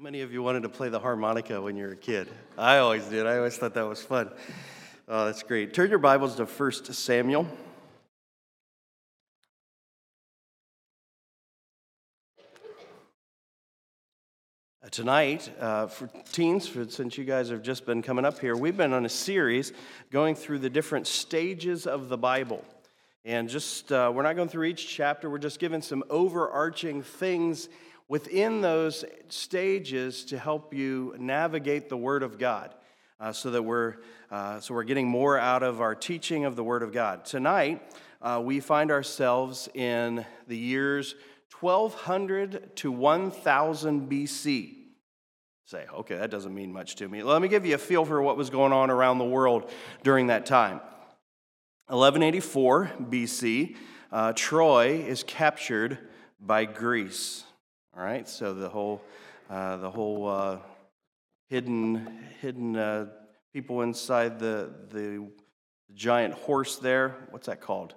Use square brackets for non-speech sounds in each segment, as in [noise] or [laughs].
How many of you wanted to play the harmonica when you were a kid? I always did. I always thought that was fun. Oh, that's great. Turn your Bibles to 1 Samuel. Uh, tonight, uh, for teens, for, since you guys have just been coming up here, we've been on a series going through the different stages of the Bible. And just, uh, we're not going through each chapter, we're just giving some overarching things within those stages to help you navigate the Word of God. Uh, so that we're uh, so we're getting more out of our teaching of the Word of God. Tonight, uh, we find ourselves in the years 1200 to 1000 BC. Say, okay, that doesn't mean much to me. Let me give you a feel for what was going on around the world during that time. 1184 BC, uh, Troy is captured by Greece. All right, so the whole, uh, the whole uh, hidden, hidden uh, people inside the, the giant horse there. What's that called?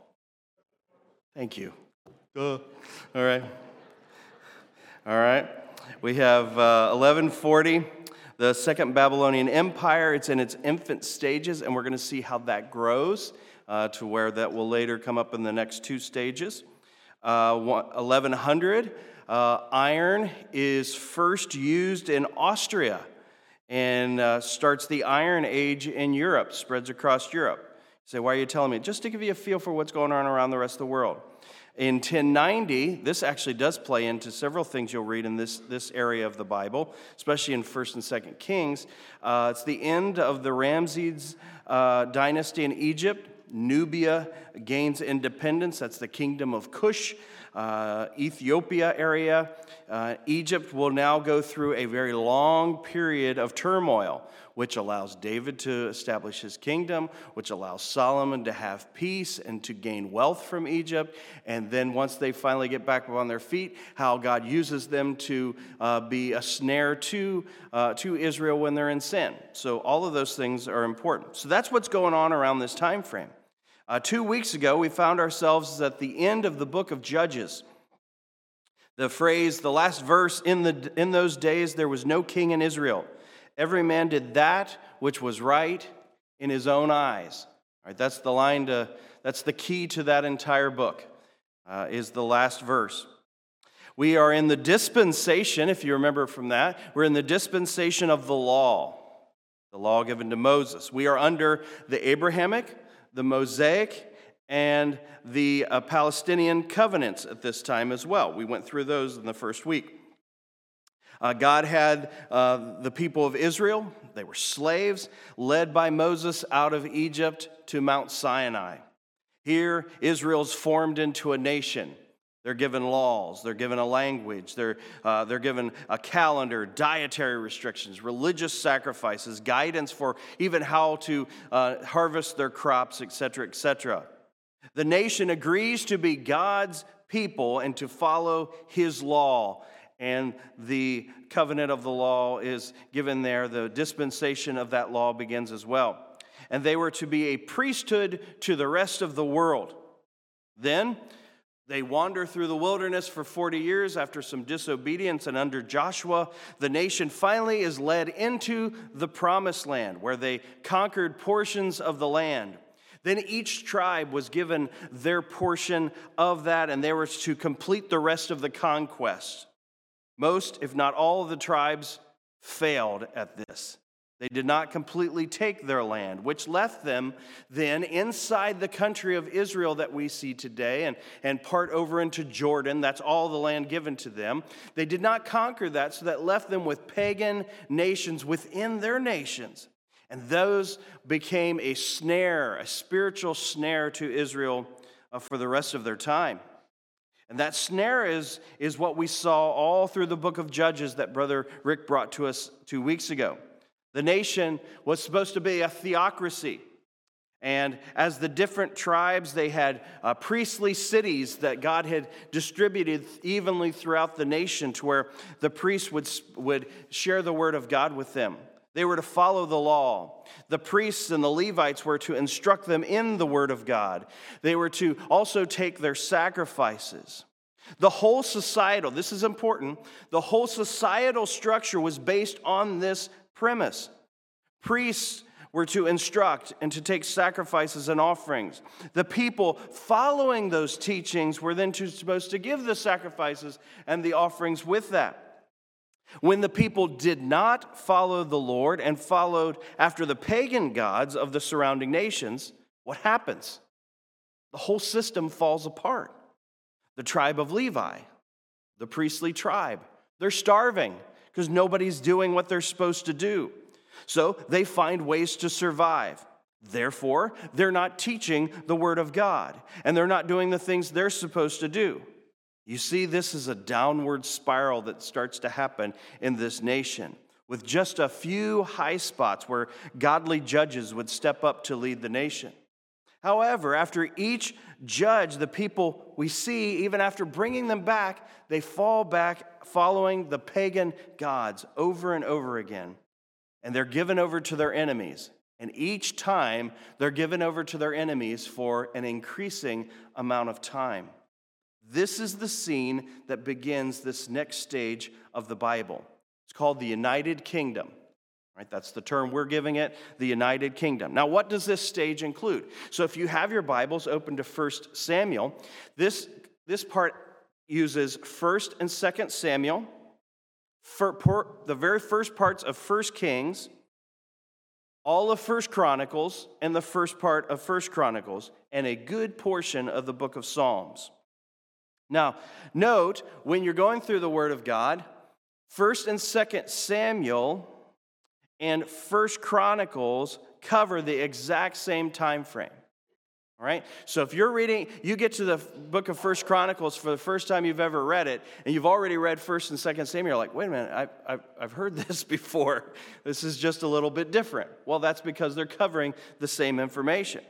Thank you. All right. All right. We have 1140, uh, the Second Babylonian Empire. It's in its infant stages, and we're going to see how that grows uh, to where that will later come up in the next two stages. 1100, uh, iron is first used in Austria and uh, starts the Iron Age in Europe, spreads across Europe. You say, why are you telling me? Just to give you a feel for what's going on around the rest of the world. In 1090, this actually does play into several things you'll read in this, this area of the Bible, especially in 1st and 2nd Kings. Uh, it's the end of the Ramses uh, dynasty in Egypt. Nubia gains independence. That's the kingdom of Cush uh, Ethiopia area. Uh, Egypt will now go through a very long period of turmoil, which allows David to establish his kingdom, which allows Solomon to have peace and to gain wealth from Egypt. And then once they finally get back on their feet, how God uses them to uh, be a snare to, uh, to Israel when they're in sin. So all of those things are important. So that's what's going on around this time frame. Uh, two weeks ago, we found ourselves at the end of the book of Judges. The phrase, the last verse, in, the, in those days there was no king in Israel. Every man did that which was right in his own eyes. All right, that's the line to, that's the key to that entire book, uh, is the last verse. We are in the dispensation, if you remember from that, we're in the dispensation of the law, the law given to Moses. We are under the Abrahamic, the Mosaic, and the uh, Palestinian covenants at this time as well. We went through those in the first week. Uh, God had uh, the people of Israel, they were slaves, led by Moses out of Egypt to Mount Sinai. Here, Israel's formed into a nation. They're given laws, they're given a language, they're, uh, they're given a calendar, dietary restrictions, religious sacrifices, guidance for even how to uh, harvest their crops, etc., etc. The nation agrees to be God's people and to follow his law. And the covenant of the law is given there. The dispensation of that law begins as well. And they were to be a priesthood to the rest of the world. Then, they wander through the wilderness for 40 years after some disobedience, and under Joshua, the nation finally is led into the promised land where they conquered portions of the land. Then each tribe was given their portion of that, and they were to complete the rest of the conquest. Most, if not all, of the tribes failed at this. They did not completely take their land, which left them then inside the country of Israel that we see today and, and part over into Jordan. That's all the land given to them. They did not conquer that, so that left them with pagan nations within their nations. And those became a snare, a spiritual snare to Israel uh, for the rest of their time. And that snare is, is what we saw all through the book of Judges that Brother Rick brought to us two weeks ago. The nation was supposed to be a theocracy. And as the different tribes, they had uh, priestly cities that God had distributed evenly throughout the nation to where the priests would, would share the word of God with them. They were to follow the law. The priests and the Levites were to instruct them in the word of God. They were to also take their sacrifices. The whole societal, this is important, the whole societal structure was based on this premise. Priests were to instruct and to take sacrifices and offerings. The people following those teachings were then to, supposed to give the sacrifices and the offerings with that. When the people did not follow the Lord and followed after the pagan gods of the surrounding nations, what happens? The whole system falls apart. The tribe of Levi, the priestly tribe, they're starving because nobody's doing what they're supposed to do. So they find ways to survive. Therefore, they're not teaching the Word of God and they're not doing the things they're supposed to do. You see, this is a downward spiral that starts to happen in this nation with just a few high spots where godly judges would step up to lead the nation. However, after each judge, the people we see, even after bringing them back, they fall back following the pagan gods over and over again and they're given over to their enemies. And each time they're given over to their enemies for an increasing amount of time. This is the scene that begins this next stage of the Bible. It's called the United Kingdom. Right? That's the term we're giving it, the United Kingdom. Now, what does this stage include? So, if you have your Bibles open to 1 Samuel, this, this part uses 1st and 2nd Samuel for the very first parts of First Kings, all of First Chronicles, and the first part of First Chronicles, and a good portion of the book of Psalms. Now, note when you're going through the Word of God, First and Second Samuel and First Chronicles cover the exact same time frame. All right? So if you're reading, you get to the book of First Chronicles for the first time you've ever read it, and you've already read First and Second Samuel, you're like, wait a minute, I, I've heard [laughs] this before. This is just a little bit different. Well, that's because they're covering the same information.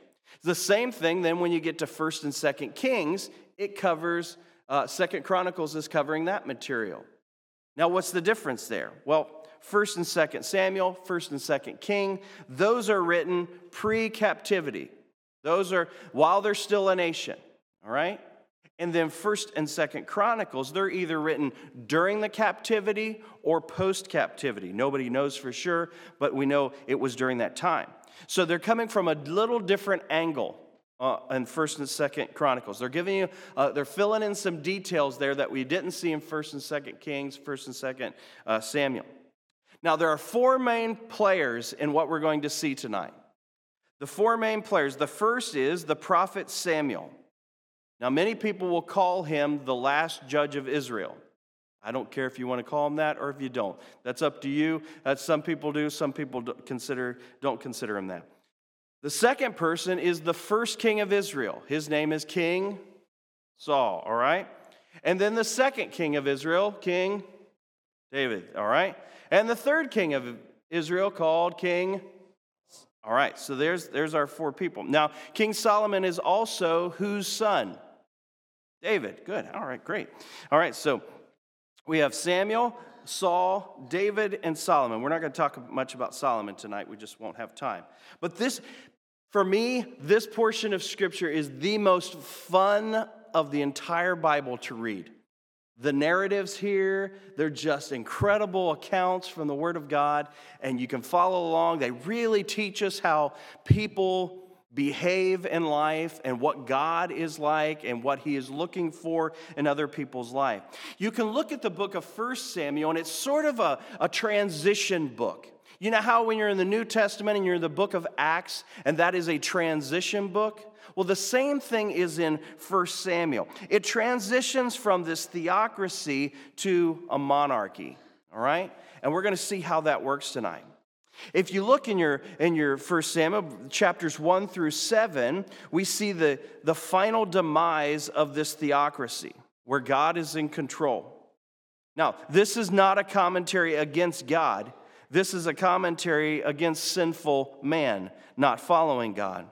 The same thing then when you get to First and Second Kings, it covers, uh, Second Chronicles is covering that material. Now, what's the difference there? Well, First and Second Samuel, First and Second King, those are written pre-captivity. Those are while they're still a nation, all right? And then 1st and 2nd Chronicles, they're either written during the captivity or post captivity. Nobody knows for sure, but we know it was during that time. So they're coming from a little different angle uh, in 1st and 2nd Chronicles. They're giving you, uh, they're filling in some details there that we didn't see in 1st and 2nd Kings, 1st and 2nd uh, Samuel. Now, there are four main players in what we're going to see tonight. The four main players. The first is the prophet Samuel. Now, many people will call him the last judge of Israel. I don't care if you want to call him that or if you don't. That's up to you. That's some people do, some people consider, don't consider him that. The second person is the first king of Israel. His name is King Saul, all right? And then the second king of Israel, King David, all right? And the third king of Israel called King all right, so there's, there's our four people. Now, King Solomon is also whose son? David. Good. All right, great. All right, so we have Samuel, Saul, David, and Solomon. We're not going to talk much about Solomon tonight, we just won't have time. But this, for me, this portion of Scripture is the most fun of the entire Bible to read. The narratives here, they're just incredible accounts from the Word of God, and you can follow along. They really teach us how people behave in life and what God is like and what He is looking for in other people's life. You can look at the book of First Samuel, and it's sort of a, a transition book. You know how when you're in the New Testament and you're in the book of Acts, and that is a transition book? Well, the same thing is in 1 Samuel. It transitions from this theocracy to a monarchy, all right? And we're going to see how that works tonight. If you look in your, in your 1 Samuel, chapters 1 through 7, we see the, the final demise of this theocracy, where God is in control. Now, this is not a commentary against God. This is a commentary against sinful man not following God.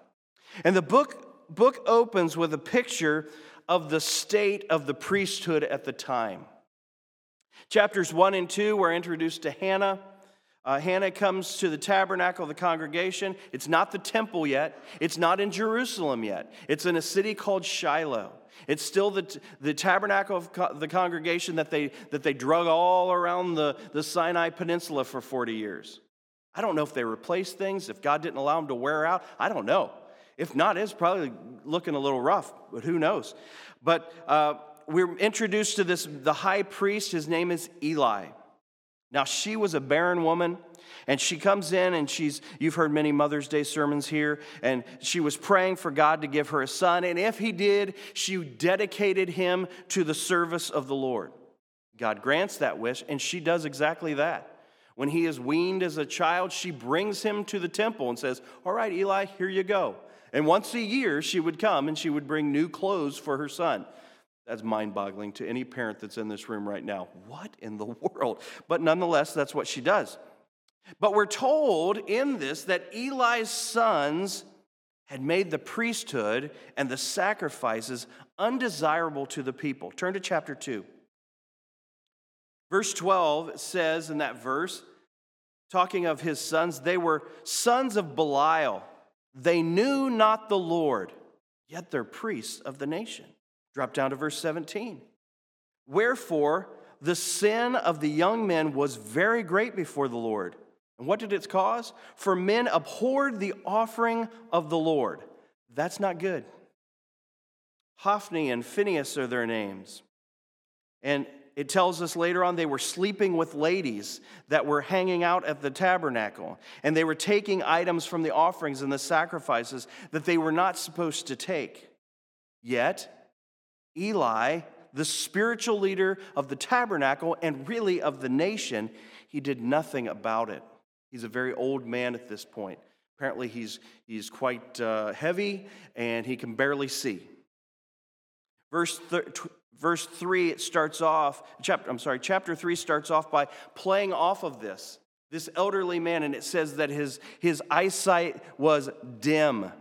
And the book book opens with a picture of the state of the priesthood at the time. Chapters 1 and 2, we're introduced to Hannah, Uh, Hannah comes to the tabernacle of the congregation. It's not the temple yet. It's not in Jerusalem yet. It's in a city called Shiloh. It's still the, the tabernacle of co- the congregation that they, that they drug all around the, the Sinai Peninsula for 40 years. I don't know if they replaced things, if God didn't allow them to wear out. I don't know. If not, it's probably looking a little rough, but who knows? But uh, we're introduced to this, the high priest. His name is Eli. Now, she was a barren woman, and she comes in and she's, you've heard many Mother's Day sermons here, and she was praying for God to give her a son. And if he did, she dedicated him to the service of the Lord. God grants that wish, and she does exactly that. When he is weaned as a child, she brings him to the temple and says, All right, Eli, here you go. And once a year, she would come and she would bring new clothes for her son. That's mind boggling to any parent that's in this room right now. What in the [laughs] world? But nonetheless, that's what she does. But we're told in this that Eli's sons had made the priesthood and the sacrifices undesirable to the people. Turn to chapter 2. Verse 12 says in that verse, talking of his sons, they were sons of Belial. They knew not the Lord, yet they're priests of the nation. Drop down to verse 17. Wherefore, the sin of the young men was very great before the Lord. And what did it cause? For men abhorred the offering of the Lord. That's not good. Hophni and Phinehas are their names. And it tells us later on they were sleeping with ladies that were hanging out at the tabernacle. And they were taking items from the offerings and the sacrifices that they were not supposed to take. Yet, Eli, the spiritual leader of the tabernacle and really of the nation, he did nothing about it. He's a very old man at this point. Apparently, he's, he's quite uh, heavy and he can barely see. Verse, th- verse 3, it starts off, chapter, I'm sorry, chapter 3 starts off by playing off of this, this elderly man, and it says that his, his eyesight was dim.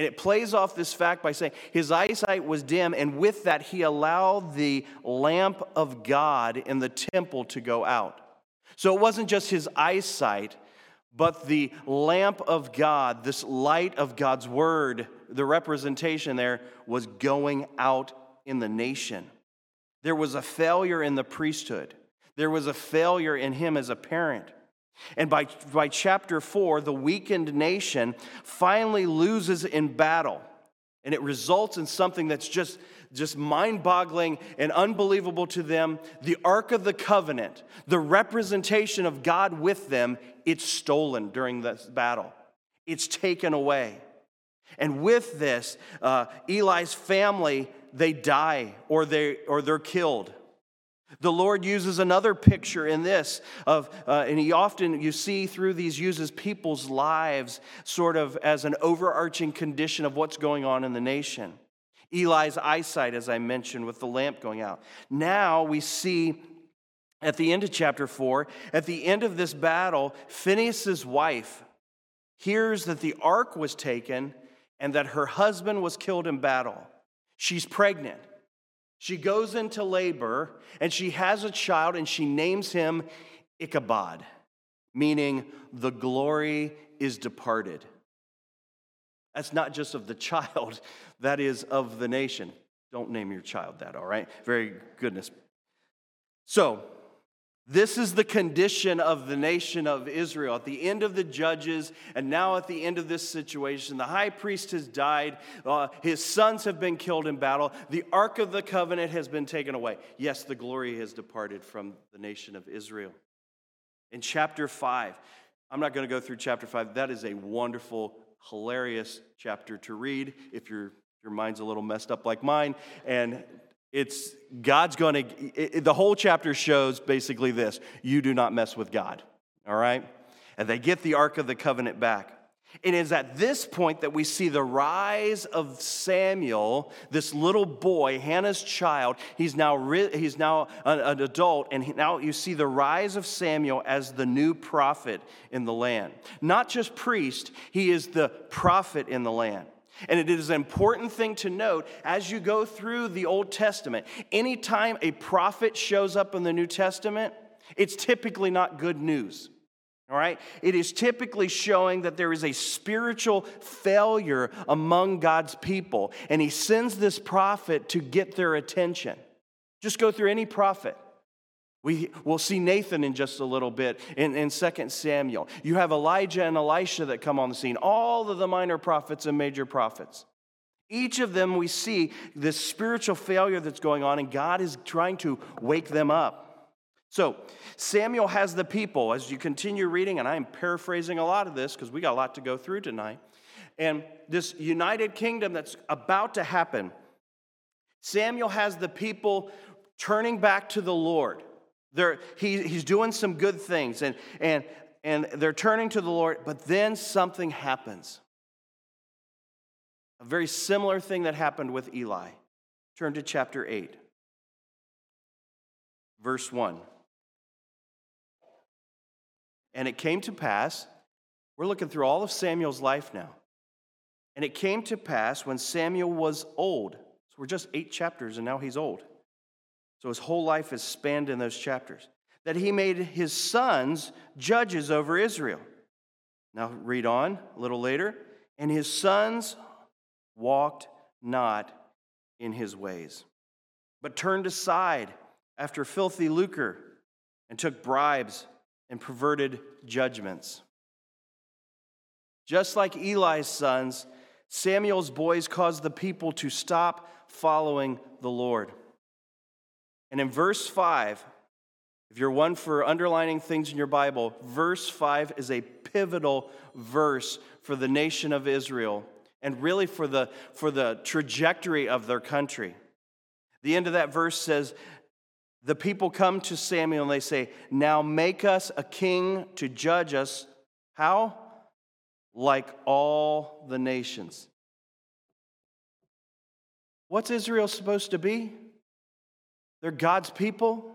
And it plays off this fact by saying his eyesight was dim, and with that, he allowed the lamp of God in the temple to go out. So it wasn't just his eyesight, but the lamp of God, this light of God's word, the representation there was going out in the nation. There was a failure in the priesthood, there was a failure in him as a parent. And by, by chapter four, the weakened nation finally loses in battle. And it results in something that's just, just mind boggling and unbelievable to them. The Ark of the Covenant, the representation of God with them, it's stolen during this battle. It's taken away. And with this, uh, Eli's family, they die or, they, or they're killed. The Lord uses another picture in this of, uh, and he often, you see through these, uses people's lives sort of as an overarching condition of what's going on in the nation. Eli's eyesight, as I mentioned, with the lamp going out. Now we see at the end of chapter four, at the end of this battle, Phinehas's wife hears that the ark was taken and that her husband was killed in battle. She's pregnant. She goes into labor and she has a child and she names him Ichabod, meaning the glory is departed. That's not just of the [laughs] child, that is of the nation. Don't name your child that, all right? Very goodness. So, this is the condition of the nation of Israel. At the end of the judges, and now at the end of this situation, the high priest has died. Uh, his sons have been killed in battle. The Ark of the Covenant has been taken away. Yes, the glory has departed from the nation of Israel. In chapter 5, I'm not going to go through chapter 5. That is a wonderful, hilarious chapter to read if your, your mind's a little messed up like mine. And it's God's going to, the whole chapter shows basically this you do not mess with God, all right? And they get the Ark of the Covenant back. It is at this point that we see the rise of Samuel, this little boy, Hannah's child. He's now, he's now an, an adult, and he, now you see the rise of Samuel as the new prophet in the land. Not just priest, he is the prophet in the land. And it is an important thing to note as you go through the Old Testament. Anytime a prophet shows up in the New Testament, It's typically not good news. All right? It is typically showing that there is a spiritual failure among God's people, and he sends this prophet to get their attention. Just go through any prophet. We, will see Nathan in just a little bit in, in 2 Samuel. You have Elijah and Elisha that come on the scene, all of the minor prophets and major prophets. Each of them, we see this spiritual failure that's going on, and God is trying to wake them up. So, Samuel has the people, as you continue reading, and I am paraphrasing a lot of this because we got a lot to go through tonight. And this united kingdom that's about to happen, Samuel has the people turning back to the Lord. They're, he, he's doing some good things, and, and, and they're turning to the Lord, but then something happens. A very similar thing that happened with Eli. Turn to chapter 8, verse 1. And it came to pass, we're looking through all of Samuel's life now. And it came to pass when Samuel was old, so we're just eight chapters and now he's old. So his whole life is spanned in those chapters, that he made his sons judges over Israel. Now read on a little later. And his sons walked not in his ways, but turned aside after filthy lucre and took bribes and perverted judgments. Just like Eli's sons, Samuel's boys caused the people to stop following the Lord. And in verse 5, if you're one for underlining things in your Bible, verse 5 is a pivotal verse for the nation of Israel and really for the, for the trajectory of their country. The end of that verse says, the people come to Samuel and they say, Now make us a king to judge us. How? Like all the nations. What's Israel supposed to be? They're God's people,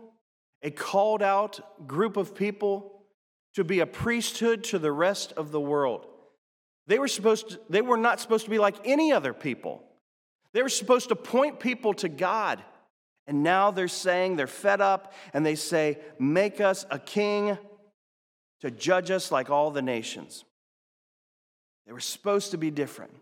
a called out group of people to be a priesthood to the rest of the world. They were supposed to, they were not supposed to be like any other people. They were supposed to point people to God. And now they're saying they're fed up and they say, Make us a king to judge us like all the nations. They were supposed to be different.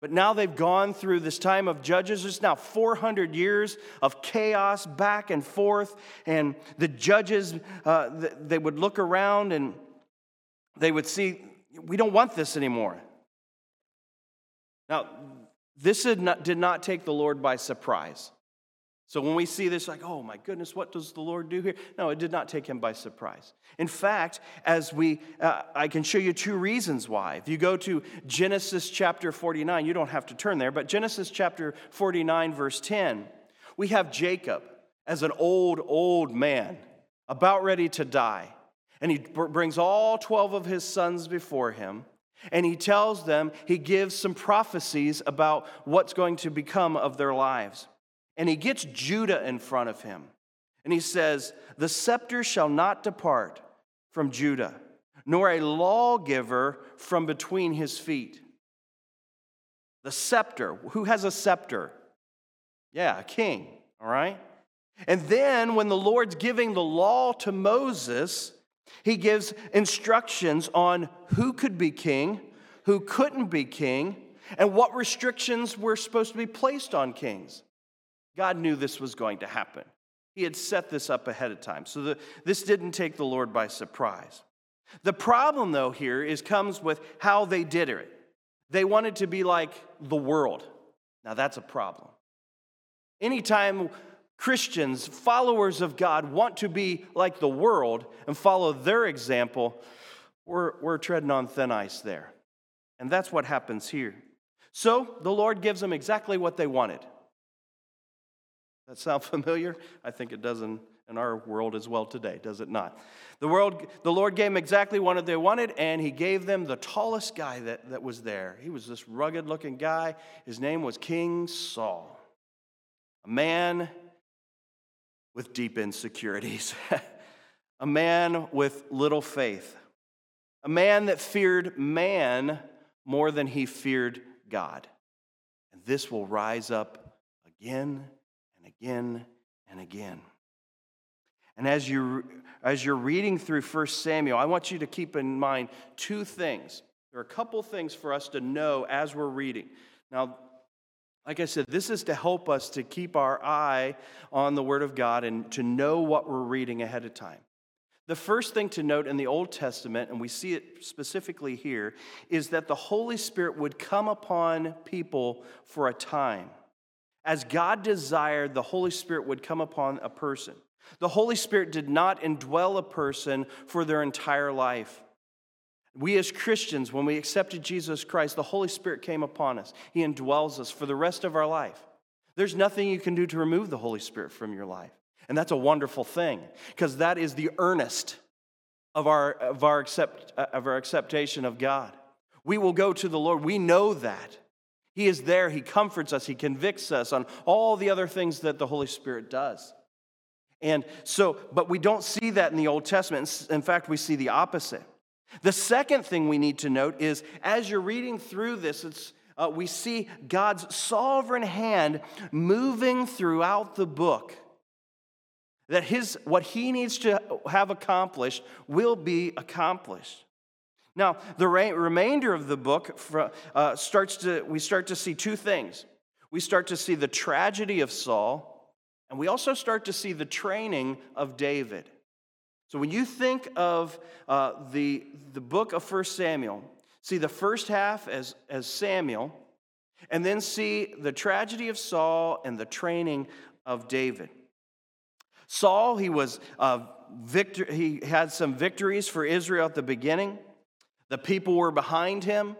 But now they've gone through this time of judges. It's now 400 years of chaos back and forth. And the judges, uh, they would look around and they would see, we don't want this anymore. Now, this did not, did not take the Lord by surprise. So when we see this, like, oh my goodness, what does the Lord do here? No, it did not take him by surprise. In fact, as we, uh, I can show you two reasons why. If you go to Genesis chapter 49, you don't have to turn there, but Genesis chapter 49, verse 10, we have Jacob as an old, old man, about ready to die. And he brings all 12 of his sons before him. And he tells them, he gives some prophecies about what's going to become of their lives. And he gets Judah in front of him. And he says, The scepter shall not depart from Judah, nor a lawgiver from between his feet. The scepter. Who has a scepter? Yeah, a king, all right? And then when the Lord's giving the law to Moses, he gives instructions on who could be king, who couldn't be king, and what restrictions were supposed to be placed on kings. God knew this was going to happen. He had set this up ahead of time. So the, this didn't take the Lord by surprise. The problem, though, here is comes with how they did it. They wanted to be like the world. Now, that's a problem. Anytime Christians, followers of God, want to be like the world and follow their example, we're, we're treading on thin ice there. And that's what happens here. So the Lord gives them exactly what they wanted. That sound [laughs] familiar? I think it does in, in our world as well today, does it not? The, world, the Lord gave them exactly what they wanted, and He gave them the tallest guy that, that was there. He was this rugged looking guy. His name was King Saul, a man with deep insecurities, [laughs] a man with little faith, a man that feared man more than he feared God. And this will rise up again again and again. And as you, as you're reading through 1 Samuel, I want you to keep in mind two things. There are a couple things for us to know as we're reading. Now, like I said, this is to help us to keep our eye on the Word of God and to know what we're reading ahead of time. The first thing to note in the Old Testament, and we see it specifically here, is that the Holy Spirit would come upon people for a time. As God desired, the Holy Spirit would come upon a person. The Holy Spirit did not indwell a person for their entire life. We as Christians, when we accepted Jesus Christ, the Holy Spirit came upon us. He indwells us for the rest of our life. There's nothing you can do to remove the Holy Spirit from your life. And that's a wonderful thing because that is the earnest of our, of, our accept, of our acceptation of God. We will go to the Lord. We know that. He is there. He comforts us. He convicts us on all the other things that the Holy Spirit does. And so, but we don't see that in the Old Testament. In fact, we see the opposite. The second thing we need to note is as you're reading through this, it's, uh, we see God's sovereign hand moving throughout the book. That his, what he needs to have accomplished will be accomplished. Now, the re- remainder of the book uh, starts to, we start to see two things. We start to see the tragedy of Saul, and we also start to see the training of David. So when you think of uh, the, the book of 1 Samuel, see the first half as, as Samuel, and then see the tragedy of Saul and the training of David. Saul, he was uh, victor, he had some victories for Israel at the beginning. The people were behind him.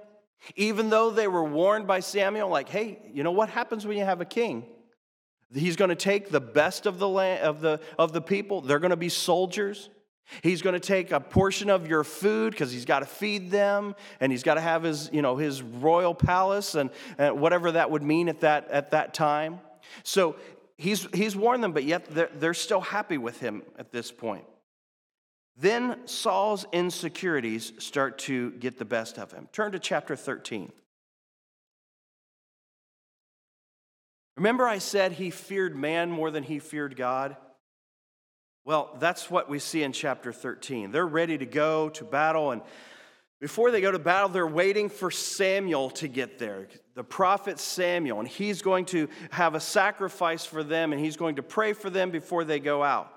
Even though they were warned by Samuel, like, hey, you know what happens when you have a king? He's going to take the best of the, land, of the, of the people. They're going to be soldiers. He's going to take a portion of your food because he's got to feed them and he's got to have his, you know, his royal palace and, and whatever that would mean at that, at that time. So he's, he's warned them, but yet they're, they're still happy with him at this point. Then Saul's insecurities start to get the best of him. Turn to chapter 13. Remember, I said he feared man more than he feared God? Well, that's what we see in chapter 13. They're ready to go to battle, and before they go to battle, they're waiting for Samuel to get there, the prophet Samuel, and he's going to have a sacrifice for them, and he's going to pray for them before they go out.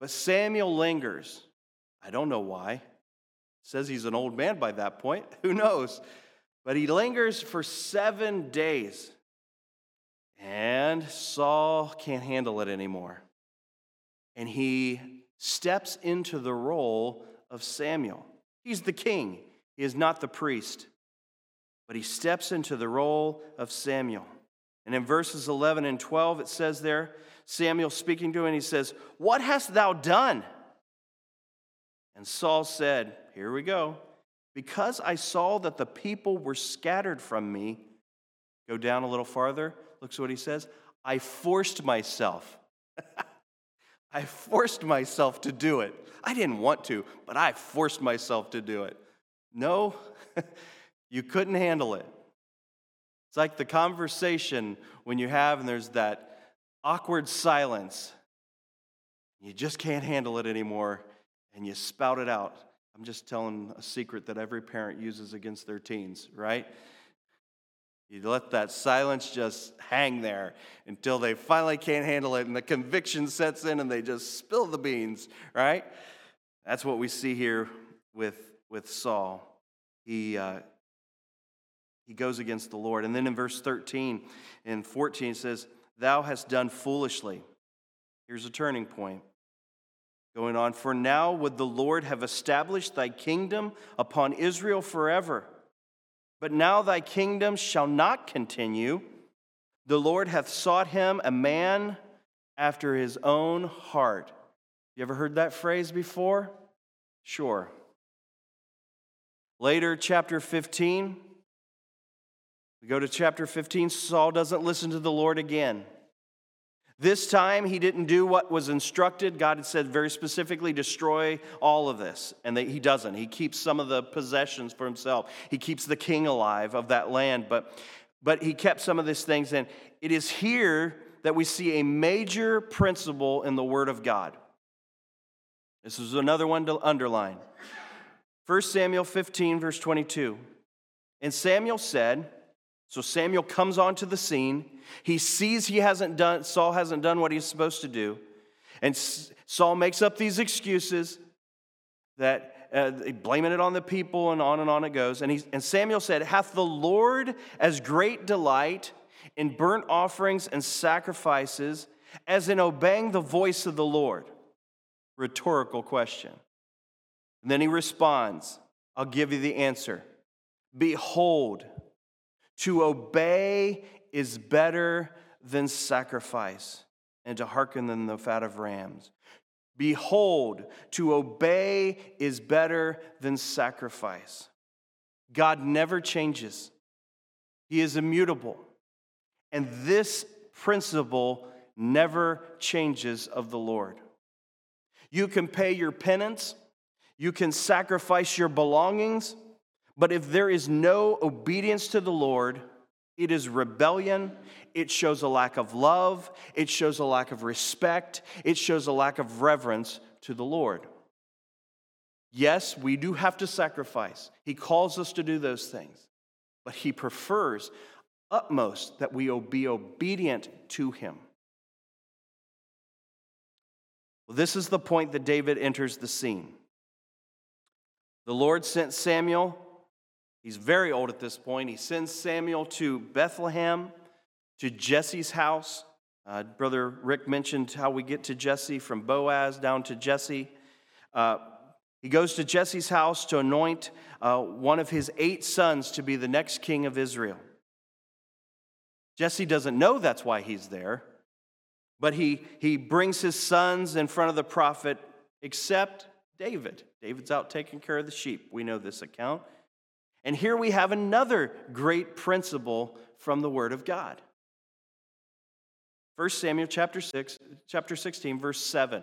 But Samuel lingers. I don't know why. Says he's an old man by that point. [laughs] Who knows? But he lingers for seven days. And Saul can't handle it anymore and he steps into the role of Samuel. He's the king, he is not the priest, but he steps into the role of Samuel. And in verses 11 and 12, it says there, Samuel speaking to him, he says, What hast thou done? And Saul said, Here we go. Because I saw that the people were scattered from me, go down a little farther, looks what he says, I forced myself. [laughs] I forced myself to do it. I didn't want to, but I forced myself to do it. No, [laughs] you couldn't handle it. It's like the conversation when you have and there's that awkward silence. You just can't handle it anymore and you spout it out. I'm just telling a secret that every parent uses against their teens, right? You let that silence just hang there until they finally can't handle it and the conviction sets in and they just spill the beans, right? That's what we see here with, with Saul. He, uh, he goes against the Lord. And then in verse 13 and 14 it says, Thou hast done foolishly. Here's a turning point. Going on, for now would the Lord have established thy kingdom upon Israel forever. But now thy kingdom shall not continue. The Lord hath sought him a man after his own heart. You ever heard that phrase before? Sure. Later, chapter 15, we go to chapter 15. Saul doesn't listen to the Lord again. This time, he didn't do what was instructed. God had said very specifically, destroy all of this. And he doesn't. He keeps some of the possessions for himself, he keeps the king alive of that land. But, but he kept some of these things. And it is here that we see a major principle in the Word of God. This is another one to underline. 1 Samuel 15, verse 22. And Samuel said, so Samuel comes onto the scene. He sees he hasn't done, Saul hasn't done what he's supposed to do. And Saul makes up these excuses that uh, blaming it on the people, and on and on it goes. And, he, and Samuel said, Hath the Lord as great delight in burnt offerings and sacrifices as in obeying the voice of the Lord? Rhetorical question. And then he responds, I'll give you the answer. Behold, to obey is better than sacrifice, and to hearken than the fat of rams. Behold, to obey is better than sacrifice. God never changes, He is immutable. And this principle never changes of the Lord. You can pay your penance, you can sacrifice your belongings, but if there is no obedience to the Lord, it is rebellion. It shows a lack of love. It shows a lack of respect. It shows a lack of reverence to the Lord. Yes, we do have to sacrifice. He calls us to do those things, but He prefers utmost that we be obedient to Him. Well, this is the point that David enters the scene. The Lord sent Samuel He's very old at this point. He sends Samuel to Bethlehem, to Jesse's house. Uh, Brother Rick mentioned how we get to Jesse from Boaz down to Jesse. Uh, he goes to Jesse's house to anoint uh, one of his eight sons to be the next king of Israel. Jesse doesn't know that's why he's there, but he, he brings his sons in front of the prophet, except David. David's out taking care of the sheep. We know this account. And here we have another great principle from the Word of God. 1 Samuel chapter 6, chapter 16, verse 7.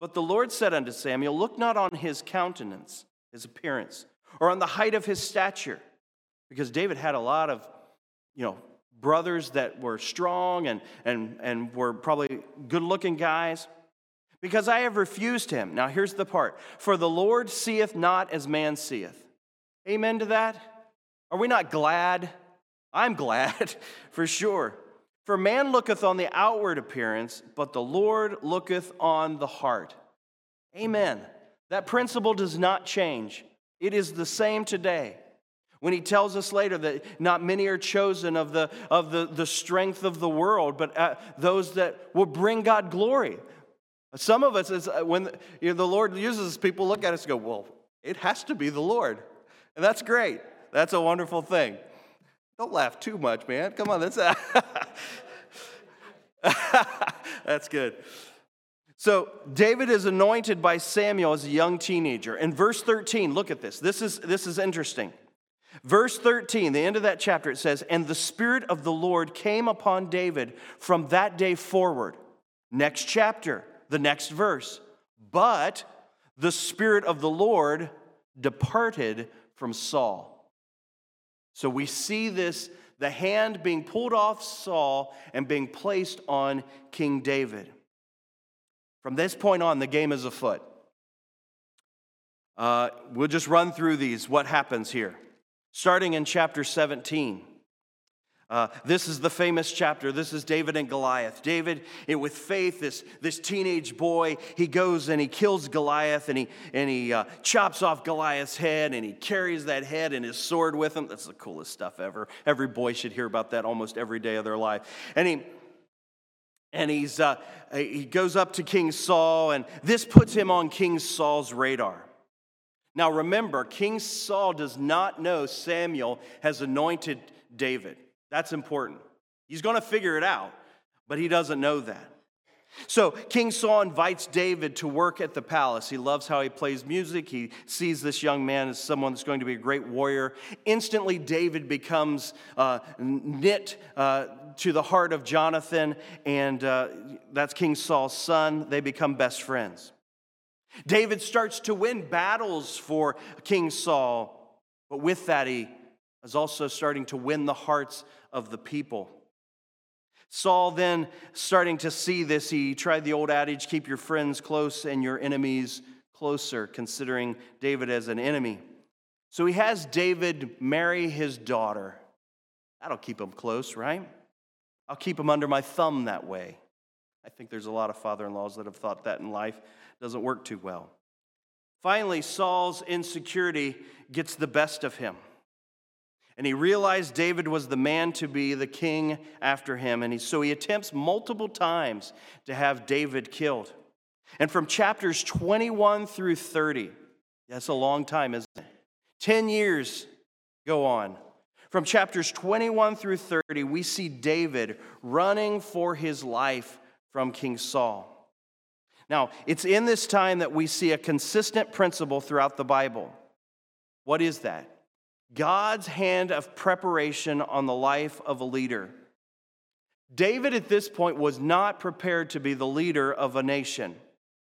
But the Lord said unto Samuel, Look not on his countenance, his appearance, or on the height of his stature, because David had a lot of, you know, brothers that were strong and, and, and were probably good looking guys. Because I have refused him. Now here's the part For the Lord seeth not as man seeth. Amen to that? Are we not glad? I'm glad, [laughs] for sure. For man looketh on the outward appearance, but the Lord looketh on the heart. Amen. That principle does not change. It is the same today. When he tells us later that not many are chosen of the, of the, the strength of the world, but uh, those that will bring God glory. Some of us, is, uh, when you know, the Lord uses people, look at us and go, well, it has to be the Lord. And that's great. That's a wonderful thing. Don't laugh too much, man. Come on, that's [laughs] That's good. So, David is anointed by Samuel as a young teenager. In verse 13, look at this. This is, this is interesting. Verse 13, the end of that chapter, it says, And the Spirit of the Lord came upon David from that day forward. Next chapter, the next verse. But the Spirit of the Lord departed from Saul. So we see this the hand being pulled off Saul and being placed on King David. From this point on, the game is afoot. Uh, we'll just run through these, what happens here. Starting in chapter 17. Uh, this is the famous chapter. This is David and Goliath. David, it, with faith, this, this teenage boy, he goes and he kills Goliath and he, and he uh, chops off Goliath's head and he carries that head and his sword with him. That's the coolest stuff ever. Every boy should hear about that almost every day of their life. And he, and he's, uh, he goes up to King Saul, and this puts him on King Saul's radar. Now remember, King Saul does not know Samuel has anointed David. That's important. He's going to figure it out, but he doesn't know that. So King Saul invites David to work at the palace. He loves how he plays music. He sees this young man as someone that's going to be a great warrior. Instantly, David becomes uh, knit uh, to the heart of Jonathan, and uh, that's King Saul's son. They become best friends. David starts to win battles for King Saul, but with that, he is also starting to win the hearts of the people. Saul then, starting to see this, he tried the old adage keep your friends close and your enemies closer, considering David as an enemy. So he has David marry his daughter. That'll keep him close, right? I'll keep him under my thumb that way. I think there's a lot of father in laws that have thought that in life doesn't work too well. Finally, Saul's insecurity gets the best of him. And he realized David was the man to be the king after him. And he, so he attempts multiple times to have David killed. And from chapters 21 through 30, that's a long time, isn't it? 10 years go on. From chapters 21 through 30, we see David running for his life from King Saul. Now, it's in this time that we see a consistent principle throughout the Bible. What is that? God's hand of preparation on the life of a leader. David at this point was not prepared to be the leader of a nation.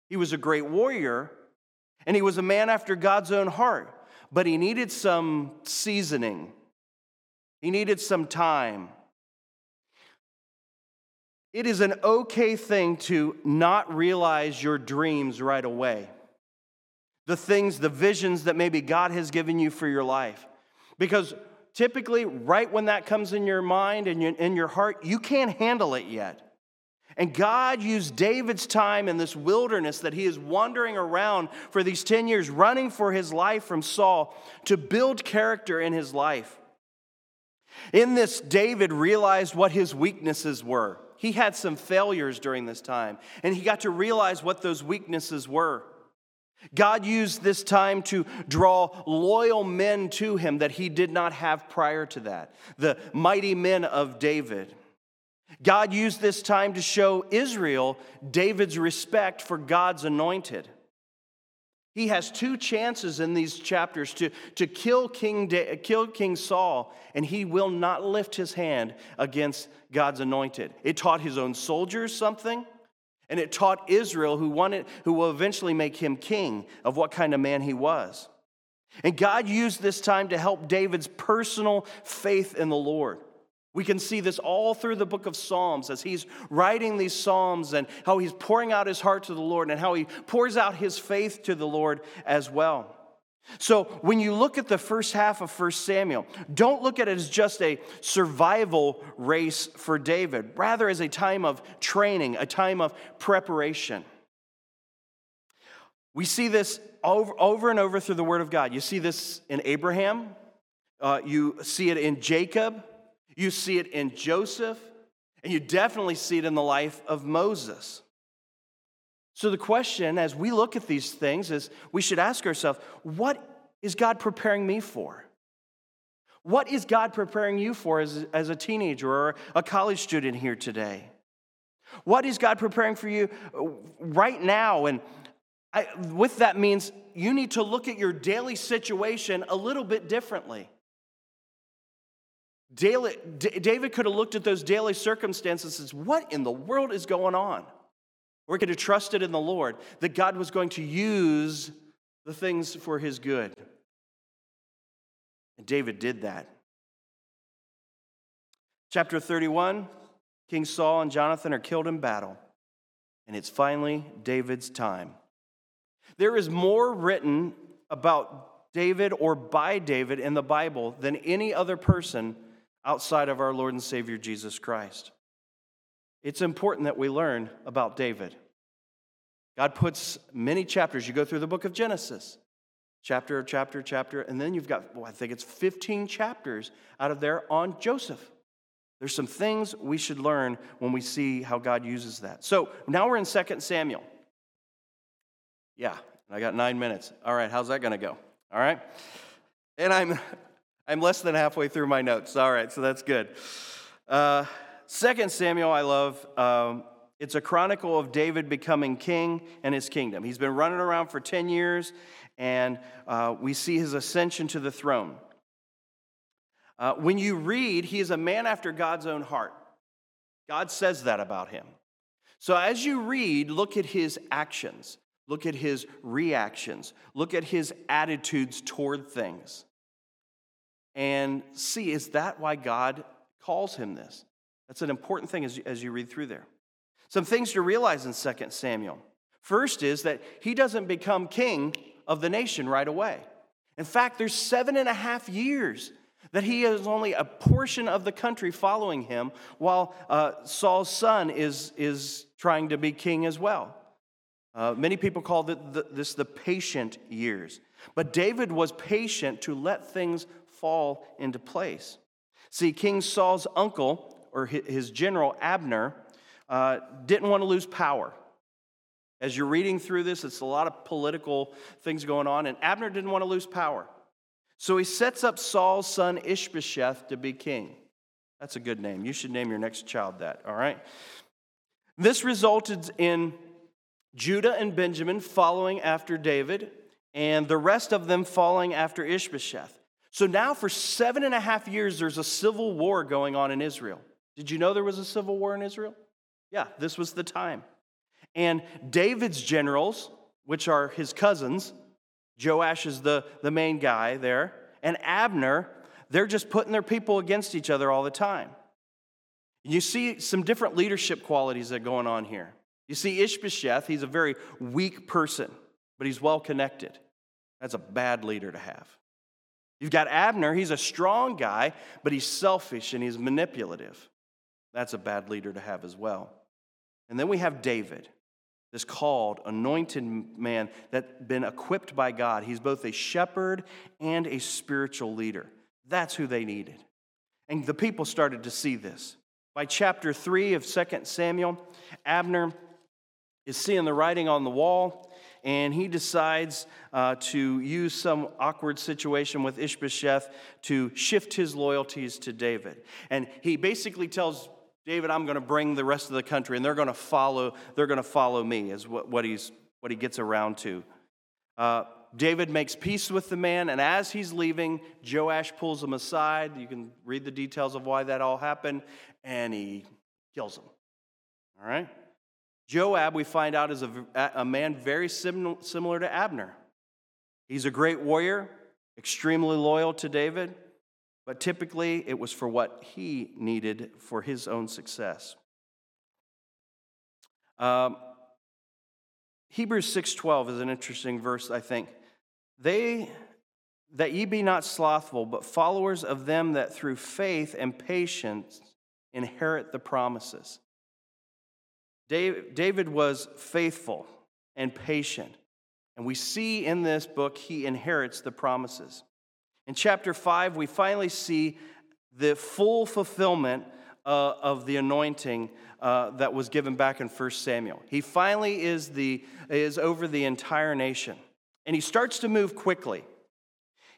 He was a great warrior and he was a man after God's own heart, but he needed some seasoning. He needed some time. It is an okay thing to not realize your dreams right away. The things, the visions that maybe God has given you for your life. Because typically, right when that comes in your mind and in your heart, you can't handle it yet. And God used David's time in this wilderness that he is wandering around for these 10 years, running for his life from Saul, to build character in his life. In this, David realized what his weaknesses were. He had some failures during this time, and he got to realize what those weaknesses were. God used this time to draw loyal men to him that he did not have prior to that, the mighty men of David. God used this time to show Israel David's respect for God's anointed. He has two chances in these chapters to, to kill, King da- kill King Saul, and he will not lift his hand against God's anointed. It taught his own soldiers something, and it taught Israel, who, wanted, who will eventually make him king, of what kind of man he was. And God used this time to help David's personal faith in the Lord. We can see this all through the book of Psalms as he's writing these Psalms and how he's pouring out his heart to the Lord and how he pours out his faith to the Lord as well. So, when you look at the first half of 1 Samuel, don't look at it as just a survival race for David, rather, as a time of training, a time of preparation. We see this over, over and over through the Word of God. You see this in Abraham, uh, you see it in Jacob, you see it in Joseph, and you definitely see it in the life of Moses. So, the question as we look at these things is we should ask ourselves, what is God preparing me for? What is God preparing you for as, as a teenager or a college student here today? What is God preparing for you uh, right now? And I, with that means you need to look at your daily situation a little bit differently. Daily, D- David could have looked at those daily circumstances and said, What in the world is going on? Or he could have trusted in the Lord that God was going to use the things for his good. And David did that. Chapter 31 King Saul and Jonathan are killed in battle, and it's finally David's time. There is more written about David or by David in the Bible than any other person outside of our Lord and Savior Jesus Christ. It's important that we learn about David. God puts many chapters. You go through the book of Genesis, chapter, chapter, chapter, and then you've got, well, I think it's 15 chapters out of there on Joseph. There's some things we should learn when we see how God uses that. So now we're in 2 Samuel. Yeah, I got nine minutes. All right, how's that going to go? All right. And I'm I'm less than halfway through my notes. All right, so that's good. Uh, Second Samuel, I love. Um, it's a chronicle of David becoming king and his kingdom. He's been running around for 10 years, and uh, we see his ascension to the throne. Uh, when you read, he is a man after God's own heart. God says that about him. So as you read, look at his actions, look at his reactions, look at his attitudes toward things and see is that why God calls him this? That's an important thing as, as you read through there. Some things to realize in 2 Samuel. First is that he doesn't become king of the nation right away. In fact, there's seven and a half years that he is only a portion of the country following him while uh, Saul's son is, is trying to be king as well. Uh, many people call the, the, this the patient years. But David was patient to let things fall into place. See, King Saul's uncle, or his general Abner, uh, didn't want to lose power. As you're reading through this, it's a lot of political things going on, and Abner didn't want to lose power. So he sets up Saul's son Ishbosheth to be king. That's a good name. You should name your next child that, all right? This resulted in Judah and Benjamin following after David, and the rest of them following after Ishbosheth. So now, for seven and a half years, there's a civil war going on in Israel. Did you know there was a civil war in Israel? Yeah, this was the time. And David's generals, which are his cousins, Joab is the, the main guy there, and Abner, they're just putting their people against each other all the time. You see some different leadership qualities that are going on here. You see, Ishbosheth, he's a very weak person, but he's well connected. That's a bad leader to have. You've got Abner, he's a strong guy, but he's selfish and he's manipulative. That's a bad leader to have as well. And then we have David, this called, anointed man that's been equipped by God. He's both a shepherd and a spiritual leader. That's who they needed. And the people started to see this. By chapter 3 of 2 Samuel, Abner is seeing the writing on the wall, and he decides uh, to use some awkward situation with Ishbosheth to shift his loyalties to David. And he basically tells David, I'm going to bring the rest of the country, and they're going to follow, they're going to follow me, is what, what, he's, what he gets around to. Uh, David makes peace with the man, and as he's leaving, Joab pulls him aside. You can read the details of why that all happened, and he kills him. All right? Joab, we find out, is a, a man very sim, similar to Abner. He's a great warrior, extremely loyal to David but typically it was for what he needed for his own success. Um, Hebrews 6:12 is an interesting verse, I think. They that ye be not slothful, but followers of them that through faith and patience inherit the promises. David was faithful and patient, and we see in this book he inherits the promises. In chapter 5, we finally see the full fulfillment uh, of the anointing uh, that was given back in 1 Samuel. He finally is, the, is over the entire nation. And he starts to move quickly.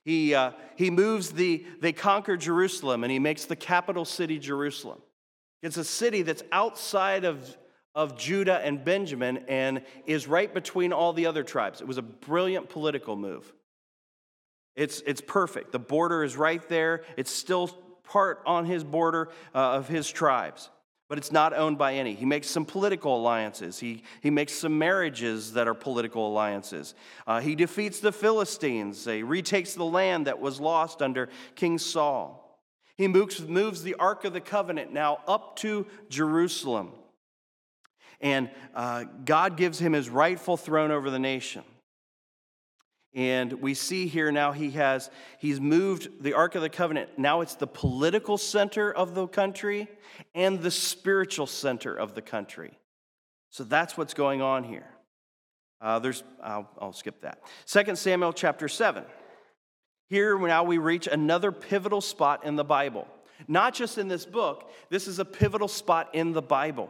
He, uh, he moves the, they conquer Jerusalem and he makes the capital city Jerusalem. It's a city that's outside of, of Judah and Benjamin and is right between all the other tribes. It was a brilliant political move. It's, it's perfect. The border is right there. It's still part on his border uh, of his tribes, but it's not owned by any. He makes some political alliances, he, he makes some marriages that are political alliances. Uh, he defeats the Philistines, he retakes the land that was lost under King Saul. He moves, moves the Ark of the Covenant now up to Jerusalem. And uh, God gives him his rightful throne over the nation. And we see here now he has, he's moved the Ark of the Covenant. Now it's the political center of the country and the spiritual center of the country. So that's what's going on here. Uh, there's, I'll, I'll skip that. 2 Samuel chapter 7. Here now we reach another pivotal spot in the Bible. Not just in this book, this is a pivotal spot in the Bible.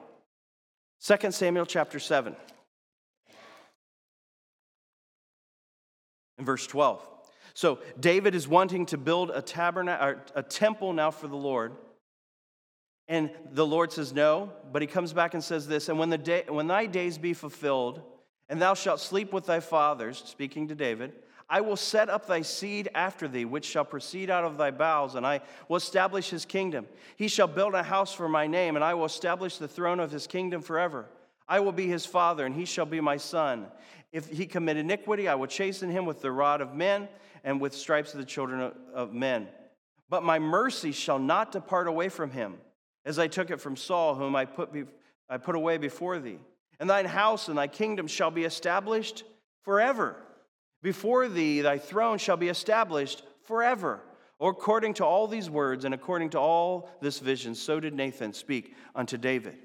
2 Samuel chapter 7. In verse 12. So David is wanting to build a tabernacle, a temple now for the Lord. And the Lord says no, but he comes back and says this, and when the day when thy days be fulfilled, and thou shalt sleep with thy fathers, speaking to David, I will set up thy seed after thee, which shall proceed out of thy bowels, and I will establish his kingdom. He shall build a house for my name, and I will establish the throne of his kingdom forever. I will be his father, and he shall be my son. If he commit iniquity, I will chasten him with the rod of men and with stripes of the children of men. But my mercy shall not depart away from him, as I took it from Saul, whom I put, be, I put away before thee. And thine house and thy kingdom shall be established forever. Before thee, thy throne shall be established forever. Or according to all these words and according to all this vision, so did Nathan speak unto David.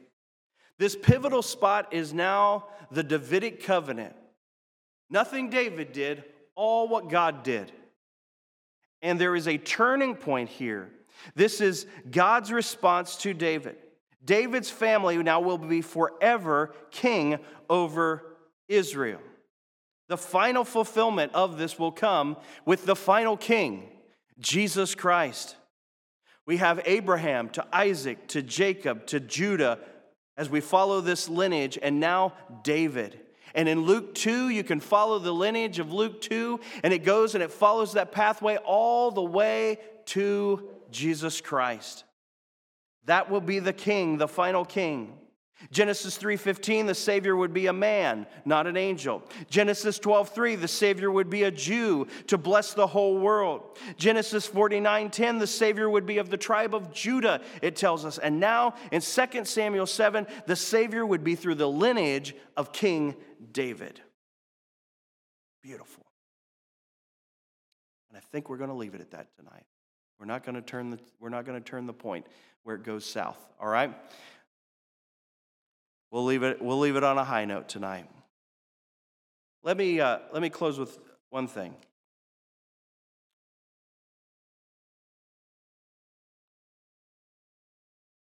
This pivotal spot is now the Davidic covenant. Nothing David did, all what God did. And there is a turning point here. This is God's response to David. David's family now will be forever king over Israel. The final fulfillment of this will come with the final king, Jesus Christ. We have Abraham to Isaac to Jacob to Judah as we follow this lineage, and now David. And in Luke 2, you can follow the lineage of Luke 2, and it goes and it follows that pathway all the way to Jesus Christ. That will be the king, the final king. Genesis 3:15 the savior would be a man, not an angel. Genesis 12:3 the savior would be a Jew to bless the whole world. Genesis 49:10 the savior would be of the tribe of Judah, it tells us. And now in 2 Samuel 7 the savior would be through the lineage of King David. Beautiful. And I think we're going to leave it at that tonight. We're not going to turn the we're not going to turn the point where it goes south, all right? We'll leave it, we'll leave it on a high note tonight. Let me, uh, let me close with one thing.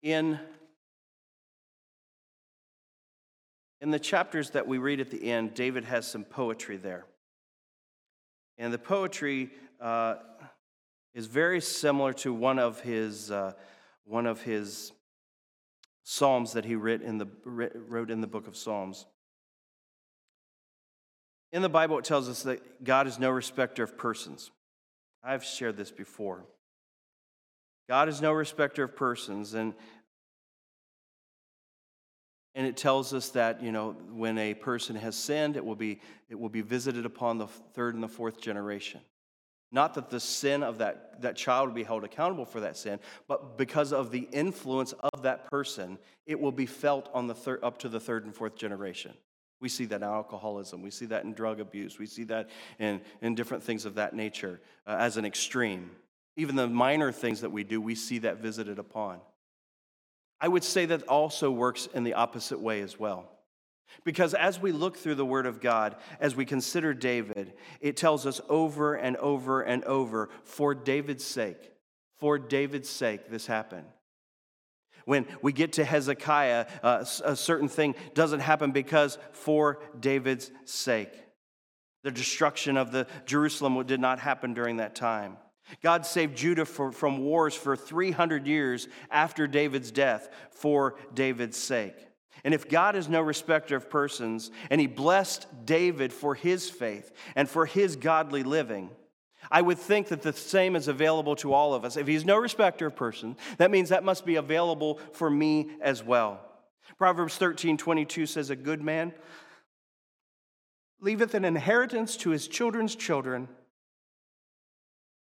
In, in the chapters that we read at the end, David has some poetry there. And the poetry uh, is very similar to one of his, uh, one of his Psalms that he wrote in the, wrote in the book of Psalms. In the Bible, it tells us that God is no respecter of persons. I've shared this before. God is no respecter of persons, and and it tells us that you know when a person has sinned, it will be it will be visited upon the third and the fourth generation. Not that the sin of that, that child will be held accountable for that sin, but because of the influence of that person, it will be felt on the thir- up to the third and fourth generation. We see that in alcoholism. We see that in drug abuse. We see that in, in different things of that nature uh, as an extreme. Even the minor things that we do, we see that visited upon. I would say that also works in the opposite way as well. Because as we look through the Word of God, as we consider David, it tells us over and over and over for David's sake, for David's sake, this happened. When we get to Hezekiah, uh, a certain thing doesn't happen because for David's sake. The destruction of the Jerusalem did not happen during that time. God saved Judah for, from wars for 300 years after David's death for David's sake. And if God is no respecter of persons, and He blessed David for his faith and for his godly living, I would think that the same is available to all of us. If He's no respecter of person, that means that must be available for me as well. Proverbs 13 22 says, A good man leaveth an inheritance to his children's children.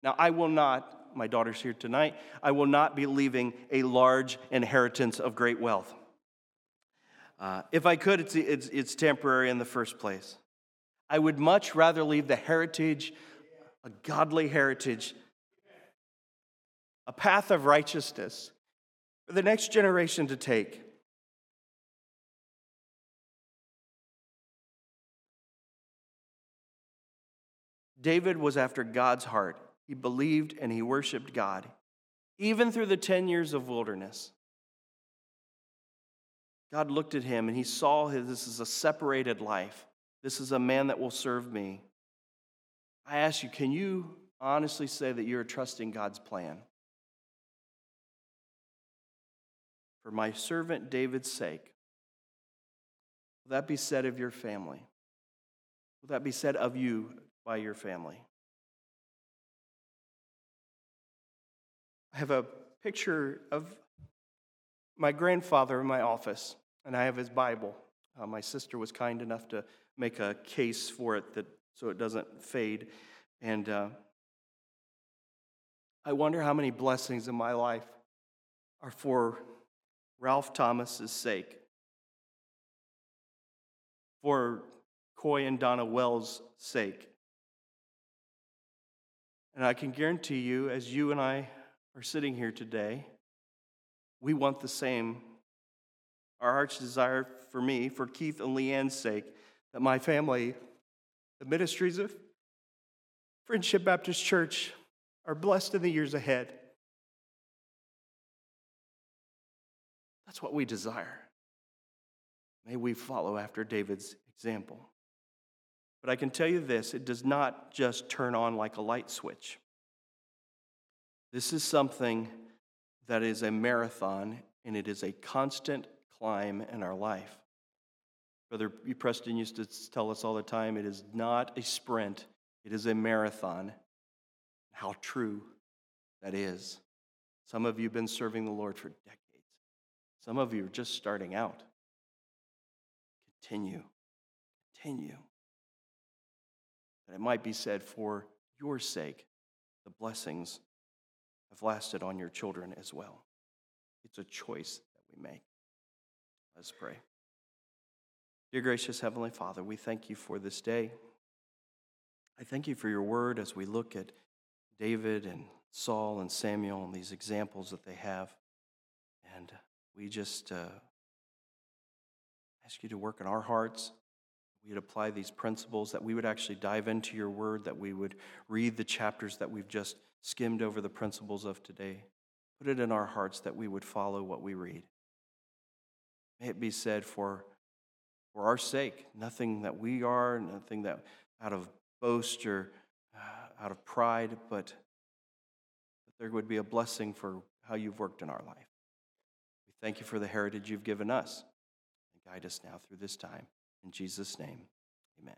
Now, I will not, my daughter's here tonight, I will not be leaving a large inheritance of great wealth. Uh, if I could, it's, it's, it's temporary in the first place. I would much rather leave the heritage, a godly heritage, a path of righteousness for the next generation to take. David was after God's heart. He believed and he worshiped God, even through the 10 years of wilderness. God looked at him and he saw his, this is a separated life. This is a man that will serve me. I ask you, can you honestly say that you're trusting God's plan? For my servant David's sake, will that be said of your family? Will that be said of you by your family? I have a picture of my grandfather in my office and I have his Bible. Uh, my sister was kind enough to make a case for it that so it doesn't fade. And uh, I wonder how many blessings in my life are for Ralph Thomas's sake, for Coy and Donna Wells' sake. And I can guarantee you, as you and I are sitting here today, we want the same. Our heart's desire for me, for Keith and Leanne's sake, that my family, the ministries of Friendship Baptist Church, are blessed in the years ahead. That's what we desire. May we follow after David's example. But I can tell you this it does not just turn on like a light switch. This is something that is a marathon and it is a constant climb in our life. Brother Preston used to tell us all the time it is not a sprint, it is a marathon. How true that is. Some of you have been serving the Lord for decades. Some of you are just starting out. Continue. Continue. That it might be said, for your sake, the blessings have lasted on your children as well. It's a choice that we make. Let's pray. Dear gracious Heavenly Father, we thank you for this day. I thank you for your word as we look at David and Saul and Samuel and these examples that they have. And we just uh, ask you to work in our hearts. We'd apply these principles, that we would actually dive into your word, that we would read the chapters that we've just skimmed over the principles of today. Put it in our hearts that we would follow what we read. May it be said for, for our sake, nothing that we are, nothing that out of boast or uh, out of pride, but that there would be a blessing for how you've worked in our life. We thank you for the heritage you've given us. And guide us now through this time. In Jesus' name, amen.